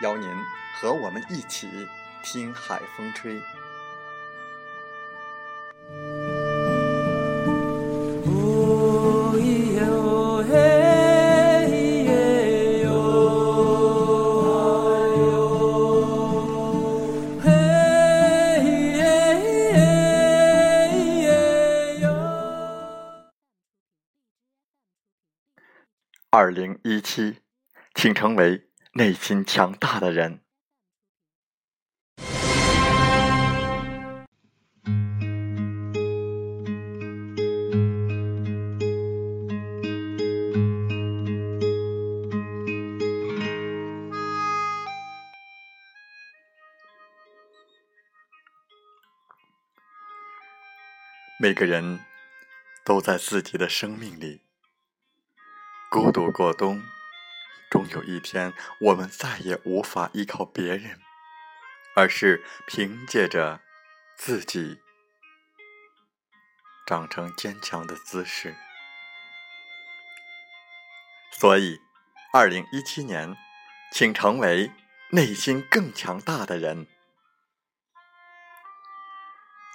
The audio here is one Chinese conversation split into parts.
邀您和我们一起听海风吹。二零一七，请成为。内心强大的人，每个人都在自己的生命里孤独过冬。终有一天，我们再也无法依靠别人，而是凭借着自己长成坚强的姿势。所以，二零一七年，请成为内心更强大的人，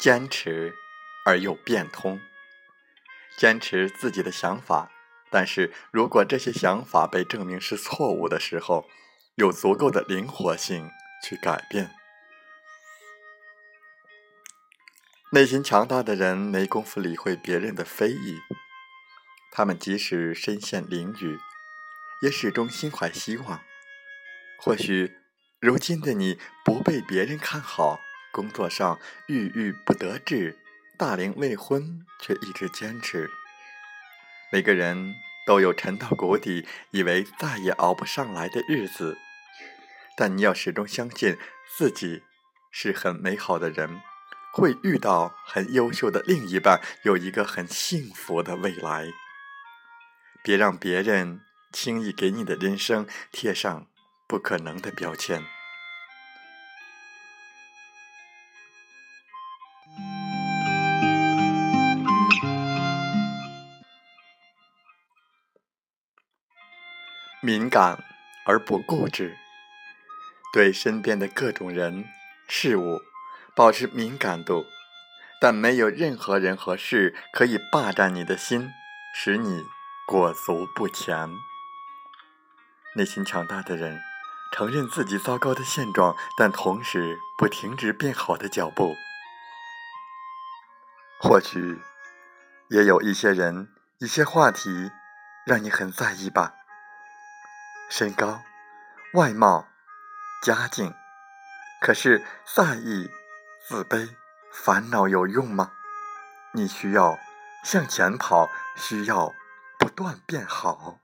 坚持而又变通，坚持自己的想法。但是如果这些想法被证明是错误的时候，有足够的灵活性去改变。内心强大的人没工夫理会别人的非议，他们即使身陷囹圄，也始终心怀希望。或许如今的你不被别人看好，工作上郁郁不得志，大龄未婚却一直坚持。每个人都有沉到谷底，以为再也熬不上来的日子，但你要始终相信自己是很美好的人，会遇到很优秀的另一半，有一个很幸福的未来。别让别人轻易给你的人生贴上不可能的标签。敏感而不固执，对身边的各种人事物保持敏感度，但没有任何人和事可以霸占你的心，使你裹足不前。内心强大的人，承认自己糟糕的现状，但同时不停止变好的脚步。或许，也有一些人、一些话题，让你很在意吧。身高、外貌、家境，可是在意、自卑、烦恼有用吗？你需要向前跑，需要不断变好。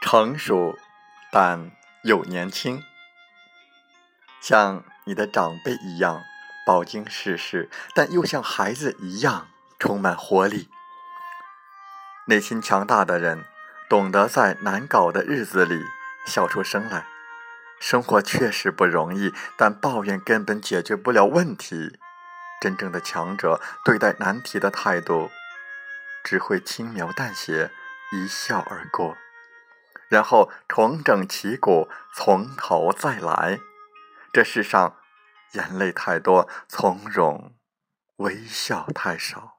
成熟，但又年轻。像你的长辈一样饱经世事，但又像孩子一样充满活力。内心强大的人，懂得在难搞的日子里笑出声来。生活确实不容易，但抱怨根本解决不了问题。真正的强者对待难题的态度，只会轻描淡写，一笑而过。然后重整旗鼓，从头再来。这世上，眼泪太多，从容微笑太少。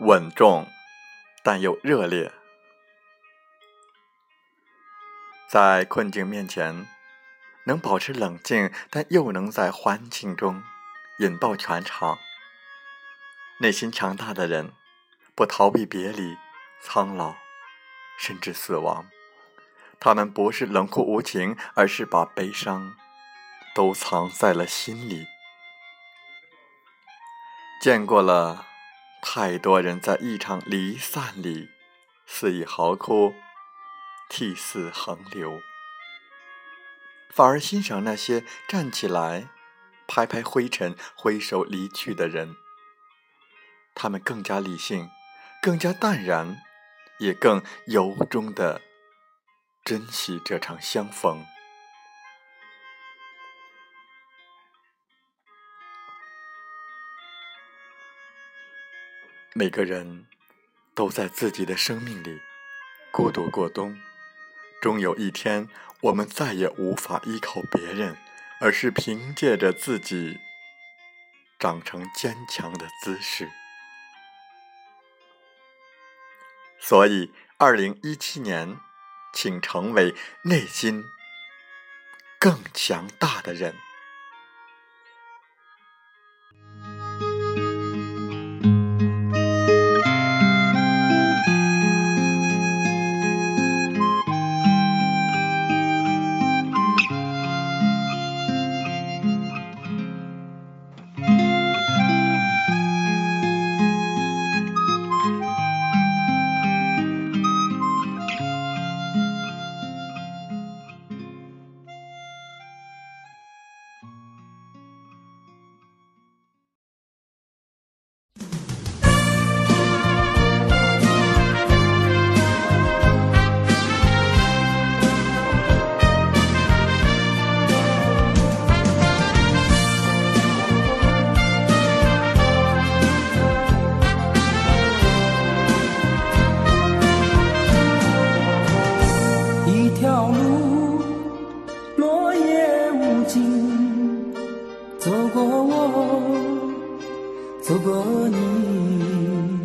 稳重，但又热烈。在困境面前，能保持冷静，但又能在欢庆中引爆全场。内心强大的人，不逃避别离、苍老，甚至死亡。他们不是冷酷无情，而是把悲伤都藏在了心里。见过了太多人在一场离散里肆意嚎哭。涕泗横流，反而欣赏那些站起来、拍拍灰尘、挥手离去的人。他们更加理性，更加淡然，也更由衷的珍惜这场相逢。每个人都在自己的生命里孤独过冬。终有一天，我们再也无法依靠别人，而是凭借着自己长成坚强的姿势。所以，二零一七年，请成为内心更强大的人。走过你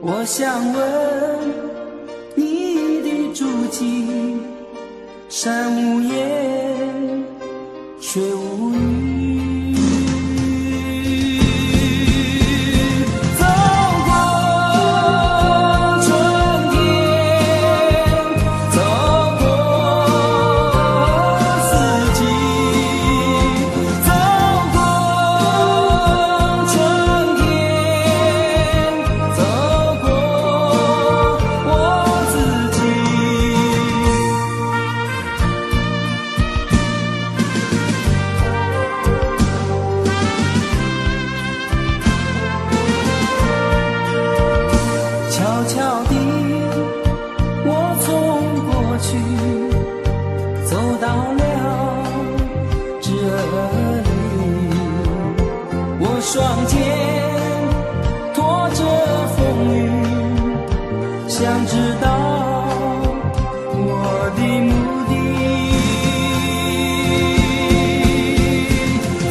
我想问你的足迹山无言。走到了这里，我双肩拖着风雨，想知道我的目的。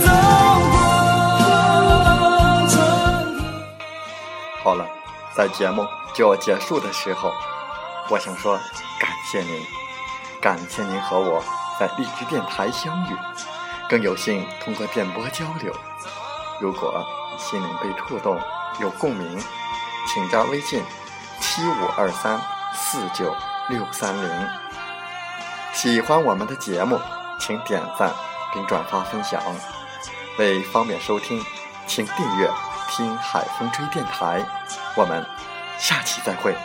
走过春天。好了，在节目就要结束的时候，我想说感谢您，感谢您和我在荔枝电台相遇，更有幸通过电波交流。如果心灵被触动，有共鸣，请加微信七五二三四九六三零。喜欢我们的节目，请点赞并转发分享。为方便收听，请订阅“听海风吹电台”。我们下期再会。